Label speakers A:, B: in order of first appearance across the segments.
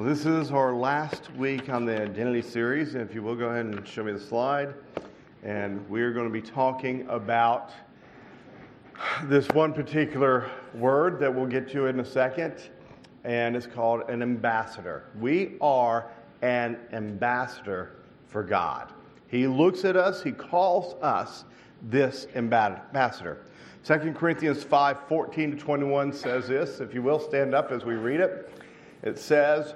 A: Well, this is our last week on the identity series. If you will go ahead and show me the slide. And we're going to be talking about this one particular word that we'll get to in a second. And it's called an ambassador. We are an ambassador for God. He looks at us, he calls us this ambassador. 2 Corinthians 5 14 to 21 says this. If you will, stand up as we read it. It says,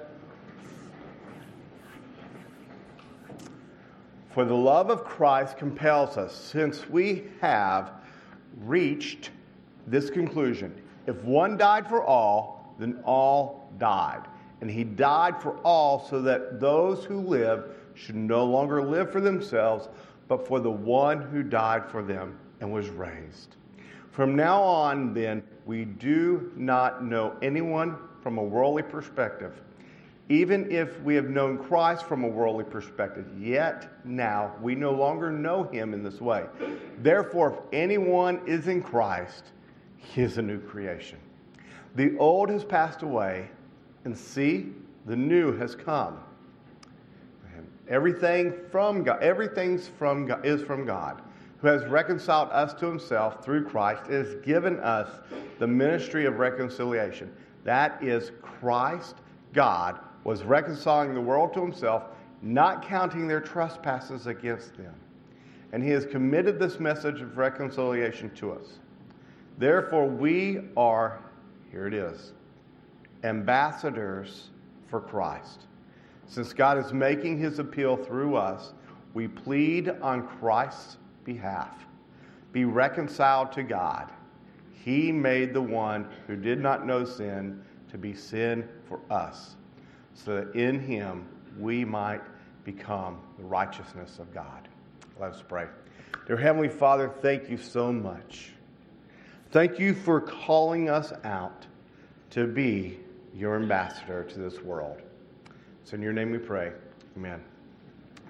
A: For the love of Christ compels us, since we have reached this conclusion. If one died for all, then all died. And he died for all so that those who live should no longer live for themselves, but for the one who died for them and was raised. From now on, then, we do not know anyone from a worldly perspective even if we have known Christ from a worldly perspective, yet now we no longer know him in this way. Therefore, if anyone is in Christ, he is a new creation. The old has passed away, and see, the new has come. Everything from God, everything's from God, is from God, who has reconciled us to himself through Christ and has given us the ministry of reconciliation. That is Christ, God, was reconciling the world to himself, not counting their trespasses against them. And he has committed this message of reconciliation to us. Therefore, we are, here it is, ambassadors for Christ. Since God is making his appeal through us, we plead on Christ's behalf. Be reconciled to God. He made the one who did not know sin to be sin for us so that in him we might become the righteousness of God. Let us pray. Dear Heavenly Father, thank you so much. Thank you for calling us out to be your ambassador to this world. It's in your name we pray. Amen.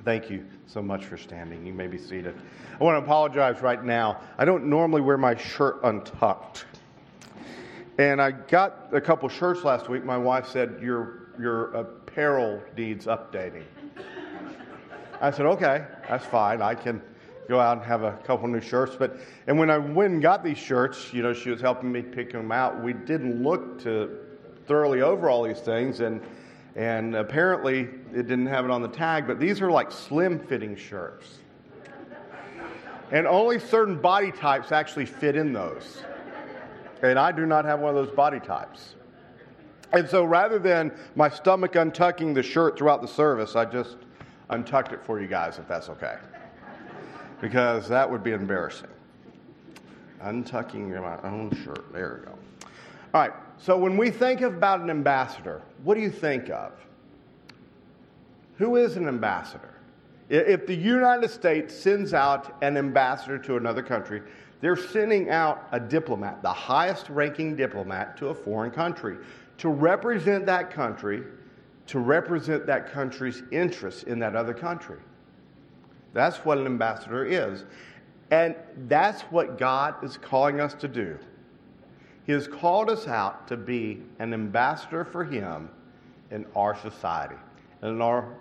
A: Thank you so much for standing. You may be seated. I want to apologize right now. I don't normally wear my shirt untucked. And I got a couple shirts last week. My wife said, You're your apparel needs updating. I said, okay, that's fine. I can go out and have a couple new shirts. But and when I went and got these shirts, you know, she was helping me pick them out. We didn't look to thoroughly over all these things, and and apparently it didn't have it on the tag. But these are like slim fitting shirts, and only certain body types actually fit in those. And I do not have one of those body types. And so rather than my stomach untucking the shirt throughout the service, I just untucked it for you guys, if that's okay. Because that would be embarrassing. Untucking my own shirt. There we go. All right. So when we think about an ambassador, what do you think of? Who is an ambassador? If the United States sends out an ambassador to another country, they're sending out a diplomat, the highest ranking diplomat to a foreign country to represent that country, to represent that country's interests in that other country. That's what an ambassador is. And that's what God is calling us to do. He has called us out to be an ambassador for Him in our society, in our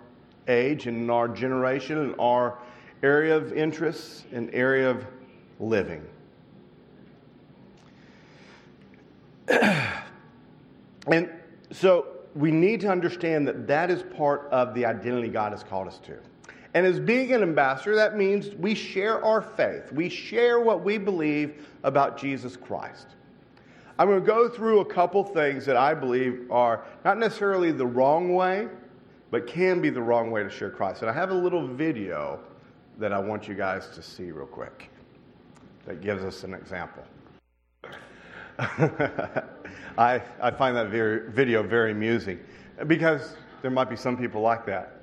A: age, in our generation, in our area of interest, in area of living. And so we need to understand that that is part of the identity God has called us to. And as being an ambassador, that means we share our faith. We share what we believe about Jesus Christ. I'm going to go through a couple things that I believe are not necessarily the wrong way, but can be the wrong way to share Christ. And I have a little video that I want you guys to see real quick that gives us an example. I, I find that very, video very amusing because there might be some people like that.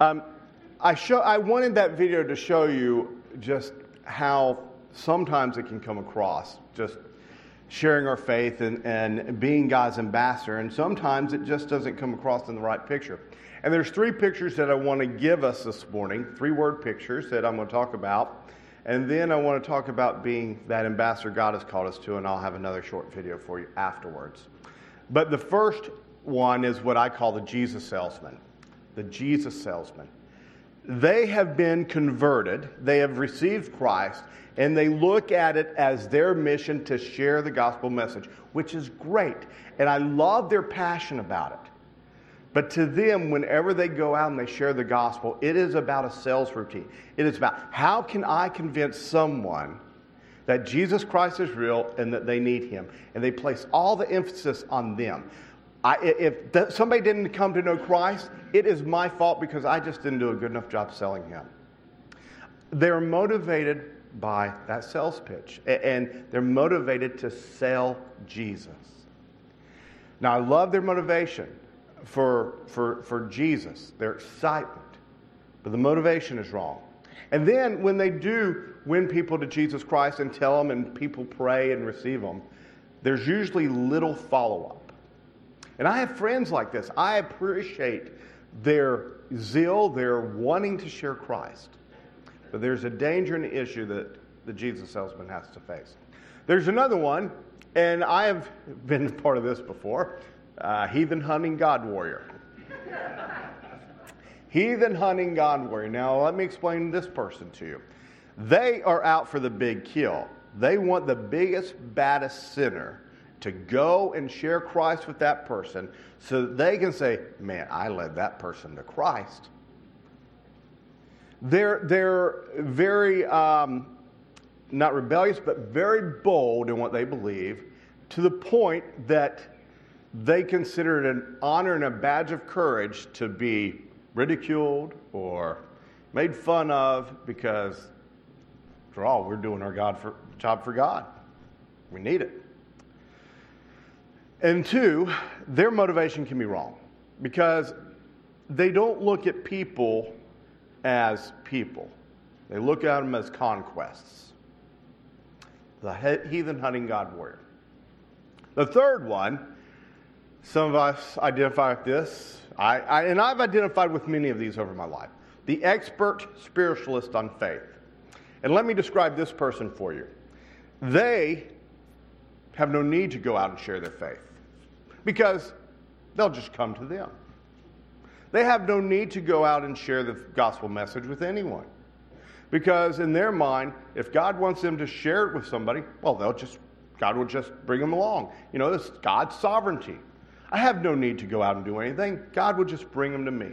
A: Um, I, show, I wanted that video to show you just how sometimes it can come across, just sharing our faith and, and being God's ambassador, and sometimes it just doesn't come across in the right picture. And there's three pictures that I want to give us this morning, three word pictures that I'm going to talk about. And then I want to talk about being that ambassador God has called us to, and I'll have another short video for you afterwards. But the first one is what I call the Jesus salesman. The Jesus salesman. They have been converted, they have received Christ, and they look at it as their mission to share the gospel message, which is great. And I love their passion about it. But to them, whenever they go out and they share the gospel, it is about a sales routine. It is about how can I convince someone that Jesus Christ is real and that they need him. And they place all the emphasis on them. I, if th- somebody didn't come to know Christ, it is my fault because I just didn't do a good enough job selling him. They're motivated by that sales pitch, and they're motivated to sell Jesus. Now, I love their motivation for, for, for Jesus, their excitement, but the motivation is wrong. And then when they do win people to Jesus Christ and tell them, and people pray and receive them, there's usually little follow up. And I have friends like this. I appreciate their zeal, their wanting to share Christ. But there's a danger and issue that the Jesus salesman has to face. There's another one, and I have been part of this before uh, heathen hunting God warrior. heathen hunting God warrior. Now, let me explain this person to you. They are out for the big kill. They want the biggest, baddest sinner to go and share Christ with that person so that they can say, Man, I led that person to Christ. They're, they're very, um, not rebellious, but very bold in what they believe to the point that they consider it an honor and a badge of courage to be ridiculed or made fun of because, after all, we're doing our God for, job for God. We need it. And two, their motivation can be wrong because they don't look at people as people, they look at them as conquests. The heathen hunting God warrior. The third one some of us identify with this, I, I, and I've identified with many of these over my life. The expert spiritualist on faith. And let me describe this person for you. They have no need to go out and share their faith because they'll just come to them. They have no need to go out and share the gospel message with anyone. Because in their mind, if God wants them to share it with somebody, well, they'll just, God will just bring them along. You know, it's God's sovereignty. I have no need to go out and do anything. God will just bring them to me.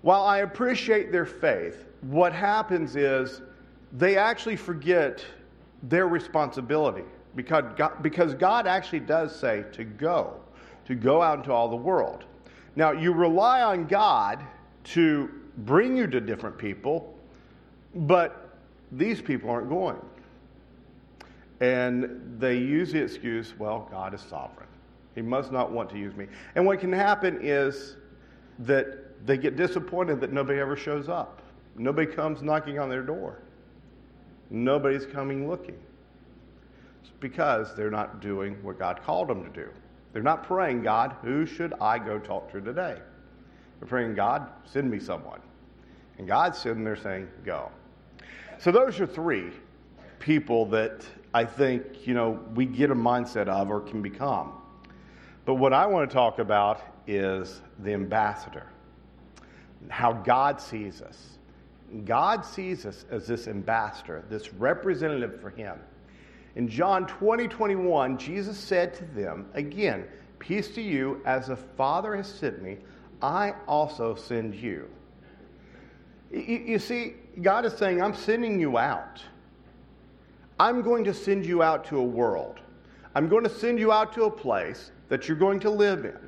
A: While I appreciate their faith, what happens is they actually forget their responsibility because God, because God actually does say to go, to go out into all the world. Now, you rely on God to bring you to different people, but these people aren't going. And they use the excuse, well, God is sovereign. He must not want to use me. And what can happen is that they get disappointed that nobody ever shows up. Nobody comes knocking on their door. Nobody's coming looking. It's because they're not doing what God called them to do. They're not praying, God, who should I go talk to today? They're praying, God, send me someone. And God's sitting there saying, go. So those are three people that I think, you know, we get a mindset of or can become. But what I want to talk about is the ambassador, how God sees us. God sees us as this ambassador, this representative for Him. In John 20, 21, Jesus said to them, again, Peace to you, as the Father has sent me, I also send you. You, you see, God is saying, I'm sending you out. I'm going to send you out to a world. I'm going to send you out to a place that you're going to live in.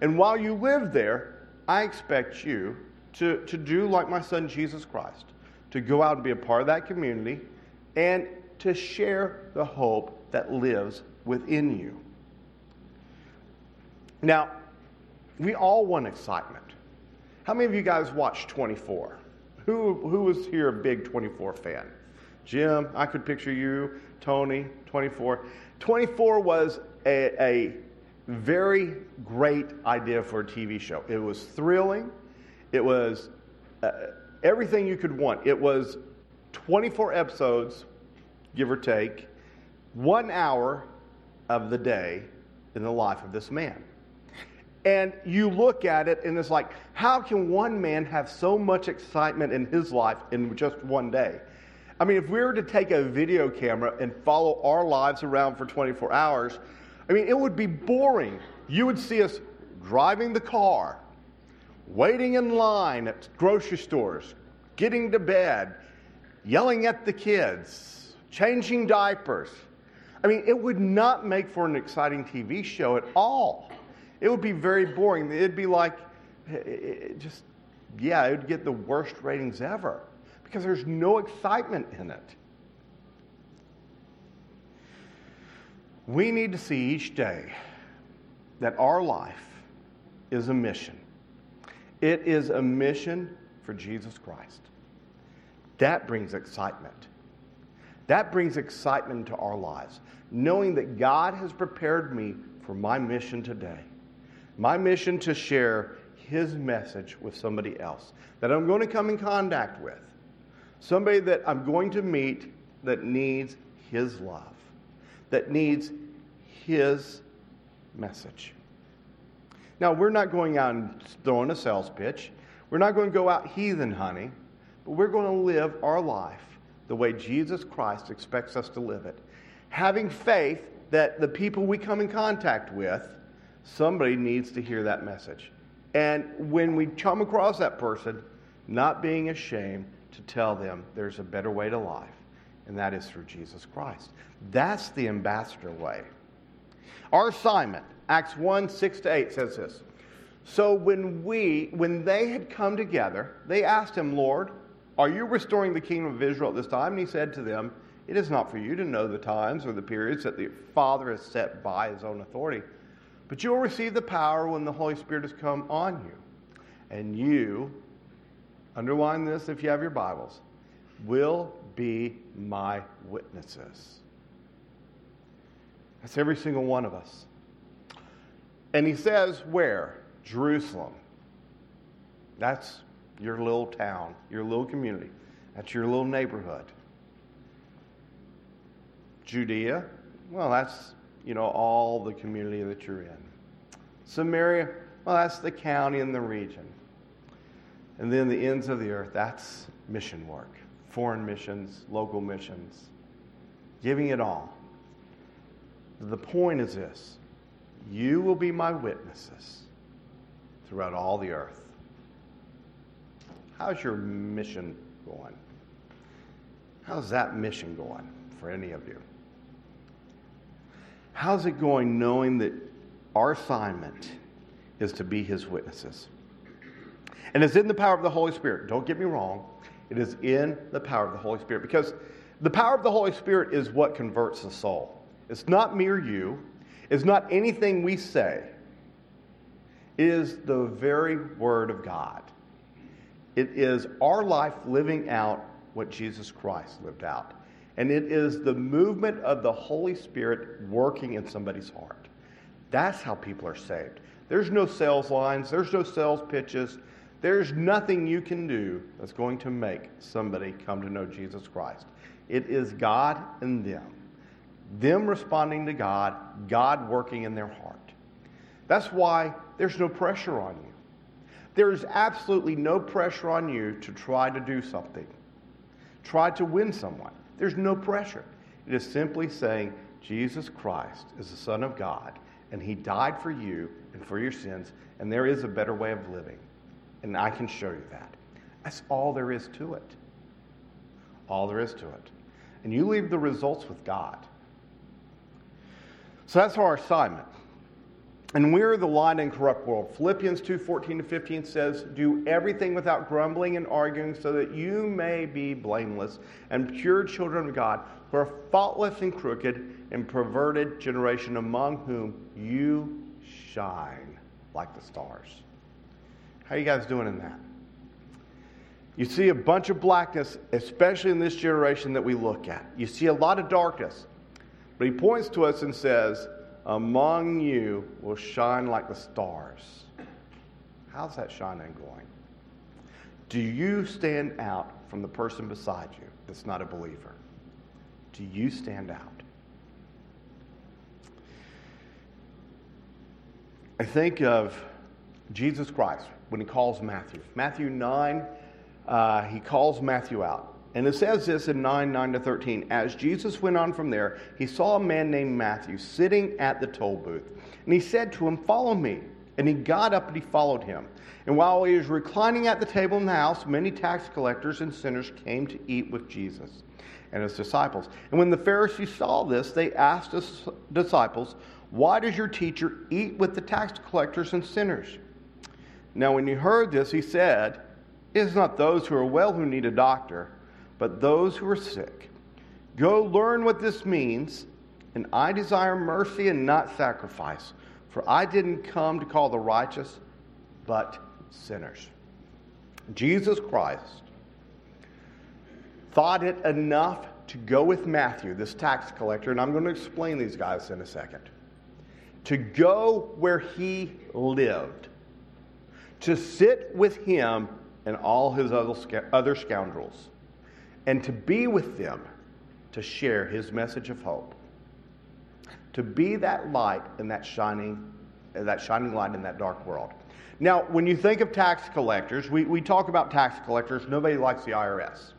A: And while you live there, I expect you to, to do like my son Jesus Christ, to go out and be a part of that community and to share the hope that lives within you. Now, we all want excitement. How many of you guys watch 24? Who, who was here a big 24 fan? Jim, I could picture you, Tony, 24. 24 was a, a very great idea for a TV show. It was thrilling. It was uh, everything you could want. It was 24 episodes, give or take, one hour of the day in the life of this man. And you look at it and it's like, how can one man have so much excitement in his life in just one day? I mean, if we were to take a video camera and follow our lives around for 24 hours, I mean, it would be boring. You would see us driving the car, waiting in line at grocery stores, getting to bed, yelling at the kids, changing diapers. I mean, it would not make for an exciting TV show at all. It would be very boring. It'd be like, it just, yeah, it would get the worst ratings ever because there's no excitement in it. We need to see each day that our life is a mission. It is a mission for Jesus Christ. That brings excitement. That brings excitement to our lives, knowing that God has prepared me for my mission today. My mission to share His message with somebody else that I'm going to come in contact with somebody that I'm going to meet that needs His love, that needs His message. Now, we're not going out and throwing a sales pitch. We're not going to go out heathen honey, but we're going to live our life the way Jesus Christ expects us to live it. Having faith that the people we come in contact with, somebody needs to hear that message. And when we come across that person, not being ashamed to tell them there's a better way to life, and that is through Jesus Christ. That's the ambassador way. Our assignment, Acts 1 6 to 8, says this. So when we, when they had come together, they asked him, Lord, are you restoring the kingdom of Israel at this time? And he said to them, It is not for you to know the times or the periods that the Father has set by his own authority, but you will receive the power when the Holy Spirit has come on you. And you underline this if you have your Bibles, will be my witnesses. That's every single one of us. And he says, where? Jerusalem. That's your little town, your little community. That's your little neighborhood. Judea, well, that's, you know, all the community that you're in. Samaria, well, that's the county and the region. And then the ends of the earth, that's mission work foreign missions, local missions, giving it all. The point is this you will be my witnesses throughout all the earth. How's your mission going? How's that mission going for any of you? How's it going knowing that our assignment is to be his witnesses? And it's in the power of the Holy Spirit. Don't get me wrong. It is in the power of the Holy Spirit because the power of the Holy Spirit is what converts the soul. It's not mere you, it's not anything we say. It is the very Word of God. It is our life living out what Jesus Christ lived out. And it is the movement of the Holy Spirit working in somebody's heart. That's how people are saved. There's no sales lines, there's no sales pitches, there's nothing you can do that's going to make somebody come to know Jesus Christ. It is God and them. Them responding to God, God working in their heart. That's why there's no pressure on you. There's absolutely no pressure on you to try to do something, try to win someone. There's no pressure. It is simply saying, Jesus Christ is the Son of God, and He died for you and for your sins, and there is a better way of living. And I can show you that. That's all there is to it. All there is to it. And you leave the results with God. So that's our assignment. And we're the light in corrupt world. Philippians 2 14 to 15 says, Do everything without grumbling and arguing, so that you may be blameless and pure children of God, who are faultless and crooked and perverted generation, among whom you shine like the stars. How you guys doing in that? You see a bunch of blackness, especially in this generation that we look at. You see a lot of darkness. But he points to us and says, Among you will shine like the stars. How's that shining going? Do you stand out from the person beside you that's not a believer? Do you stand out? I think of Jesus Christ when he calls Matthew. Matthew 9, uh, he calls Matthew out. And it says this in 9 9 to 13. As Jesus went on from there, he saw a man named Matthew sitting at the toll booth. And he said to him, Follow me. And he got up and he followed him. And while he was reclining at the table in the house, many tax collectors and sinners came to eat with Jesus and his disciples. And when the Pharisees saw this, they asked his disciples, Why does your teacher eat with the tax collectors and sinners? Now, when he heard this, he said, It is not those who are well who need a doctor, but those who are sick. Go learn what this means. And I desire mercy and not sacrifice, for I didn't come to call the righteous, but sinners. Jesus Christ thought it enough to go with Matthew, this tax collector, and I'm going to explain these guys in a second, to go where he lived, to sit with him and all his other scoundrels, and to be with them to share his message of hope, to be that light and that shining, that shining light in that dark world. Now, when you think of tax collectors, we, we talk about tax collectors. Nobody likes the IRS.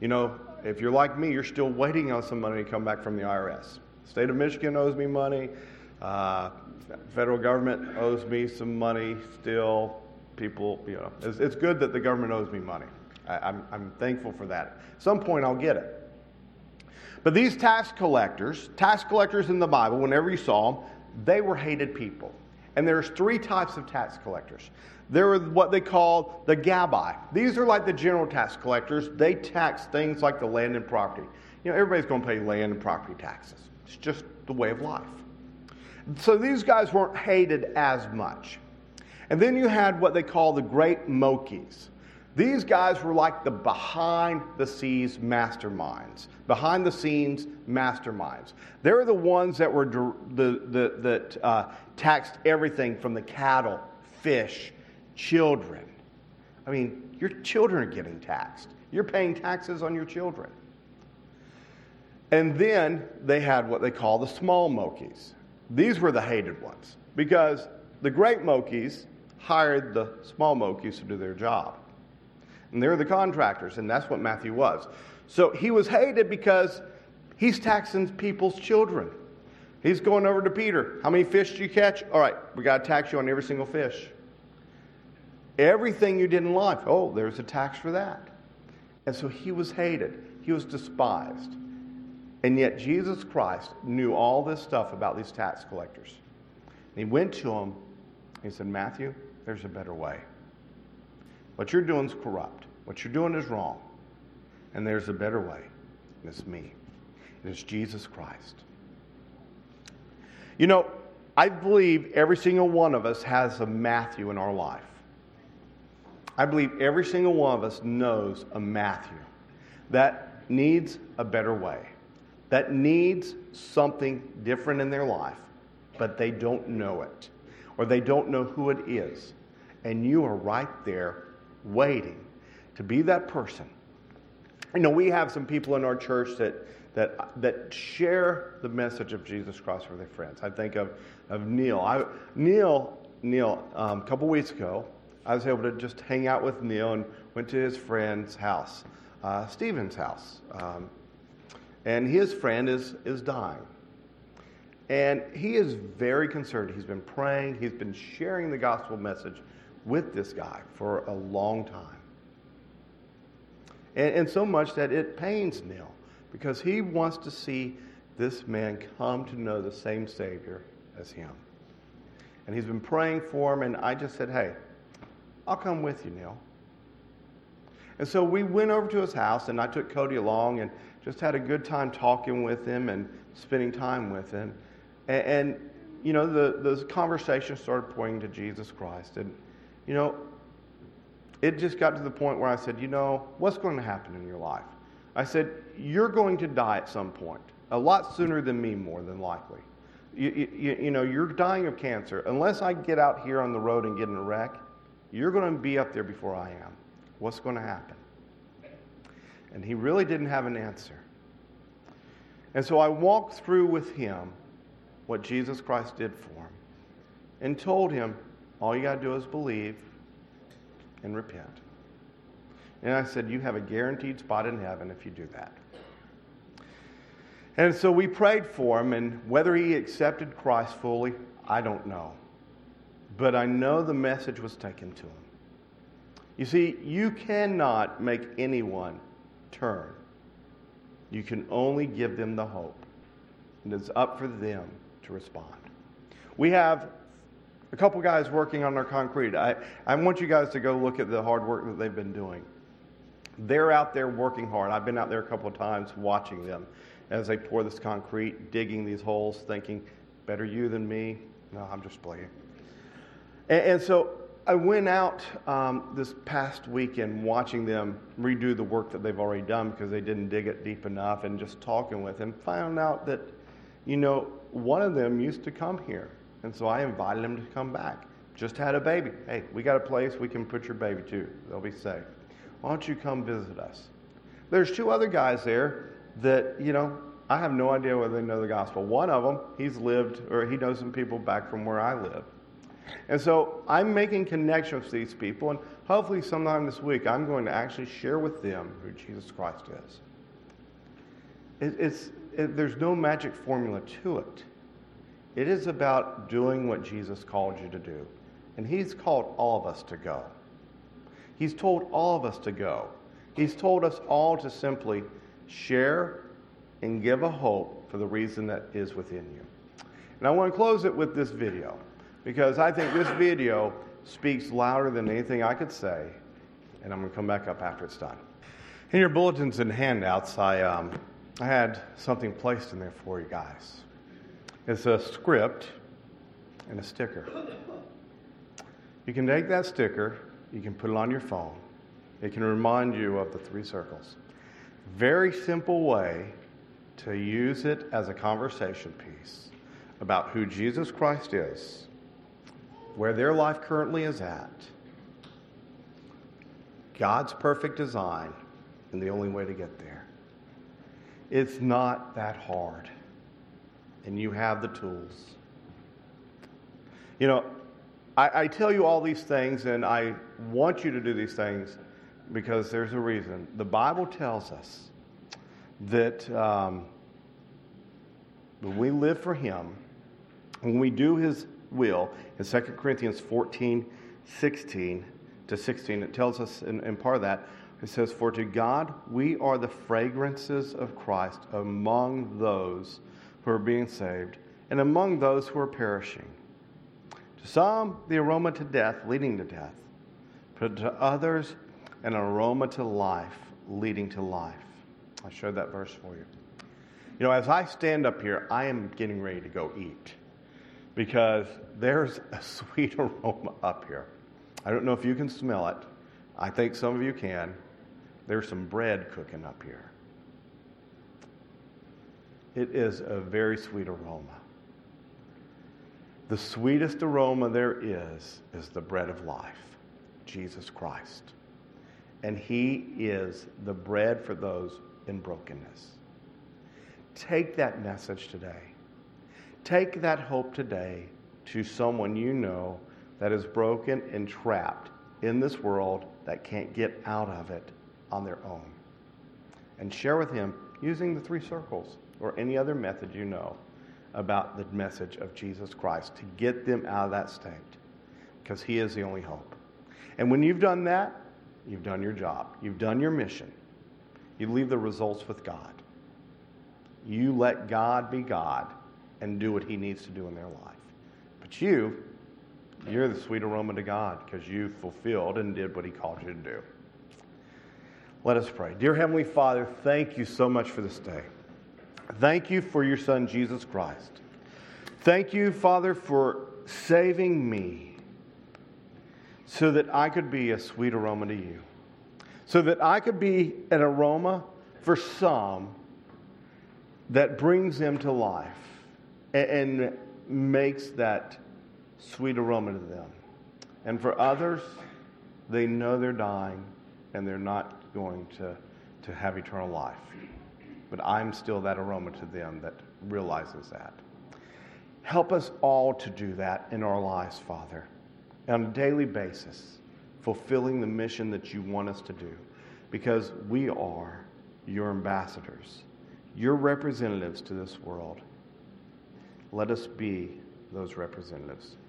A: You know, if you're like me, you're still waiting on some money to come back from the IRS. State of Michigan owes me money. Uh, federal government owes me some money still. People, you know, it's, it's good that the government owes me money. I, I'm, I'm thankful for that. At some point, I'll get it. But these tax collectors, tax collectors in the Bible, whenever you saw them, they were hated people. And there's three types of tax collectors. There are what they call the Gabbai. These are like the general tax collectors. They tax things like the land and property. You know, everybody's going to pay land and property taxes. It's just the way of life. So these guys weren't hated as much. And then you had what they call the great Mokies. These guys were like the behind the scenes masterminds, behind the scenes masterminds. They were the ones that were the, the, that uh, taxed everything from the cattle, fish, children. I mean, your children are getting taxed. You're paying taxes on your children. And then they had what they call the small Mokies. These were the hated ones because the great Mokies hired the small Mokies to do their job. And they're the contractors, and that's what Matthew was. So he was hated because he's taxing people's children. He's going over to Peter. How many fish did you catch? All right, we got to tax you on every single fish. Everything you did in life, oh, there's a tax for that. And so he was hated, he was despised. And yet Jesus Christ knew all this stuff about these tax collectors. And he went to them, he said, Matthew, there's a better way. What you're doing is corrupt. What you're doing is wrong. And there's a better way. And it's me. And it's Jesus Christ. You know, I believe every single one of us has a Matthew in our life. I believe every single one of us knows a Matthew that needs a better way, that needs something different in their life, but they don't know it, or they don't know who it is. And you are right there waiting to be that person. You know, we have some people in our church that, that, that share the message of Jesus Christ with their friends. I think of, of Neil. I, Neil, Neil um, a couple weeks ago, I was able to just hang out with Neil and went to his friend's house, uh, Stephen's house. Um, and his friend is, is dying. And he is very concerned. He's been praying, he's been sharing the gospel message with this guy for a long time. And, and so much that it pains Neil because he wants to see this man come to know the same Savior as him. And he's been praying for him, and I just said, hey, I'll come with you, Neil. And so we went over to his house, and I took Cody along and just had a good time talking with him and spending time with him. And, and you know, the, the conversation started pointing to Jesus Christ. And you know, it just got to the point where I said, you know, what's going to happen in your life? I said, you're going to die at some point, a lot sooner than me, more than likely. You, you, you, know, you're dying of cancer. Unless I get out here on the road and get in a wreck, you're going to be up there before I am. What's going to happen? And he really didn't have an answer. And so I walked through with him what Jesus Christ did for him and told him, All you got to do is believe and repent. And I said, You have a guaranteed spot in heaven if you do that. And so we prayed for him, and whether he accepted Christ fully, I don't know. But I know the message was taken to him. You see, you cannot make anyone turn. You can only give them the hope. And it's up for them to respond. We have a couple guys working on our concrete. I, I want you guys to go look at the hard work that they've been doing. They're out there working hard. I've been out there a couple of times watching them as they pour this concrete, digging these holes, thinking, better you than me. No, I'm just playing. And, and so I went out um, this past weekend watching them redo the work that they've already done because they didn't dig it deep enough and just talking with them, found out that, you know, one of them used to come here. And so I invited him to come back. Just had a baby. Hey, we got a place we can put your baby to. They'll be safe. Why don't you come visit us? There's two other guys there that, you know, I have no idea whether they know the gospel. One of them, he's lived, or he knows some people back from where I live. And so I'm making connections with these people, and hopefully sometime this week I'm going to actually share with them who Jesus Christ is. It, it's, it, there's no magic formula to it. It is about doing what Jesus called you to do. And He's called all of us to go. He's told all of us to go. He's told us all to simply share and give a hope for the reason that is within you. And I want to close it with this video because I think this video speaks louder than anything I could say. And I'm going to come back up after it's done. In your bulletins and handouts, I, um, I had something placed in there for you guys. It's a script and a sticker. You can take that sticker you can put it on your phone. It can remind you of the three circles. Very simple way to use it as a conversation piece about who Jesus Christ is, where their life currently is at, God's perfect design, and the only way to get there. It's not that hard, and you have the tools. You know, I, I, tell you all these things, and I want you to do these things because there's a reason. The Bible tells us that um, when we live for Him, when we do His will, in 2 Corinthians 14, 16 to 16, it tells us in, in part of that, it says, For to God we are the fragrances of Christ among those who are being saved and among those who are perishing. To some, the aroma to death, leading to death, but to others, an aroma to life, leading to life. I showed that verse for you. You know, as I stand up here, I am getting ready to go eat because there's a sweet aroma up here. I don't know if you can smell it. I think some of you can. There's some bread cooking up here. It is a very sweet aroma. The sweetest aroma there is is the bread of life, Jesus Christ. And He is the bread for those in brokenness. Take that message today. Take that hope today to someone you know that is broken and trapped in this world that can't get out of it on their own. And share with him using the three circles or any other method you know about the message of Jesus Christ to get them out of that state because He is the only hope. And when you've done that, you've done your job, you've done your mission. You leave the results with God. You let God be God and do what He needs to do in their life. You, you're the sweet aroma to God because you fulfilled and did what He called you to do. Let us pray. Dear Heavenly Father, thank you so much for this day. Thank you for your Son, Jesus Christ. Thank you, Father, for saving me so that I could be a sweet aroma to you, so that I could be an aroma for some that brings them to life and makes that sweet aroma to them. And for others, they know they're dying and they're not going to, to have eternal life but I'm still that aroma to them that realizes that. Help us all to do that in our lives, Father. on a daily basis, fulfilling the mission that you want us to do because we are your ambassadors, your representatives to this world. Let us be those representatives.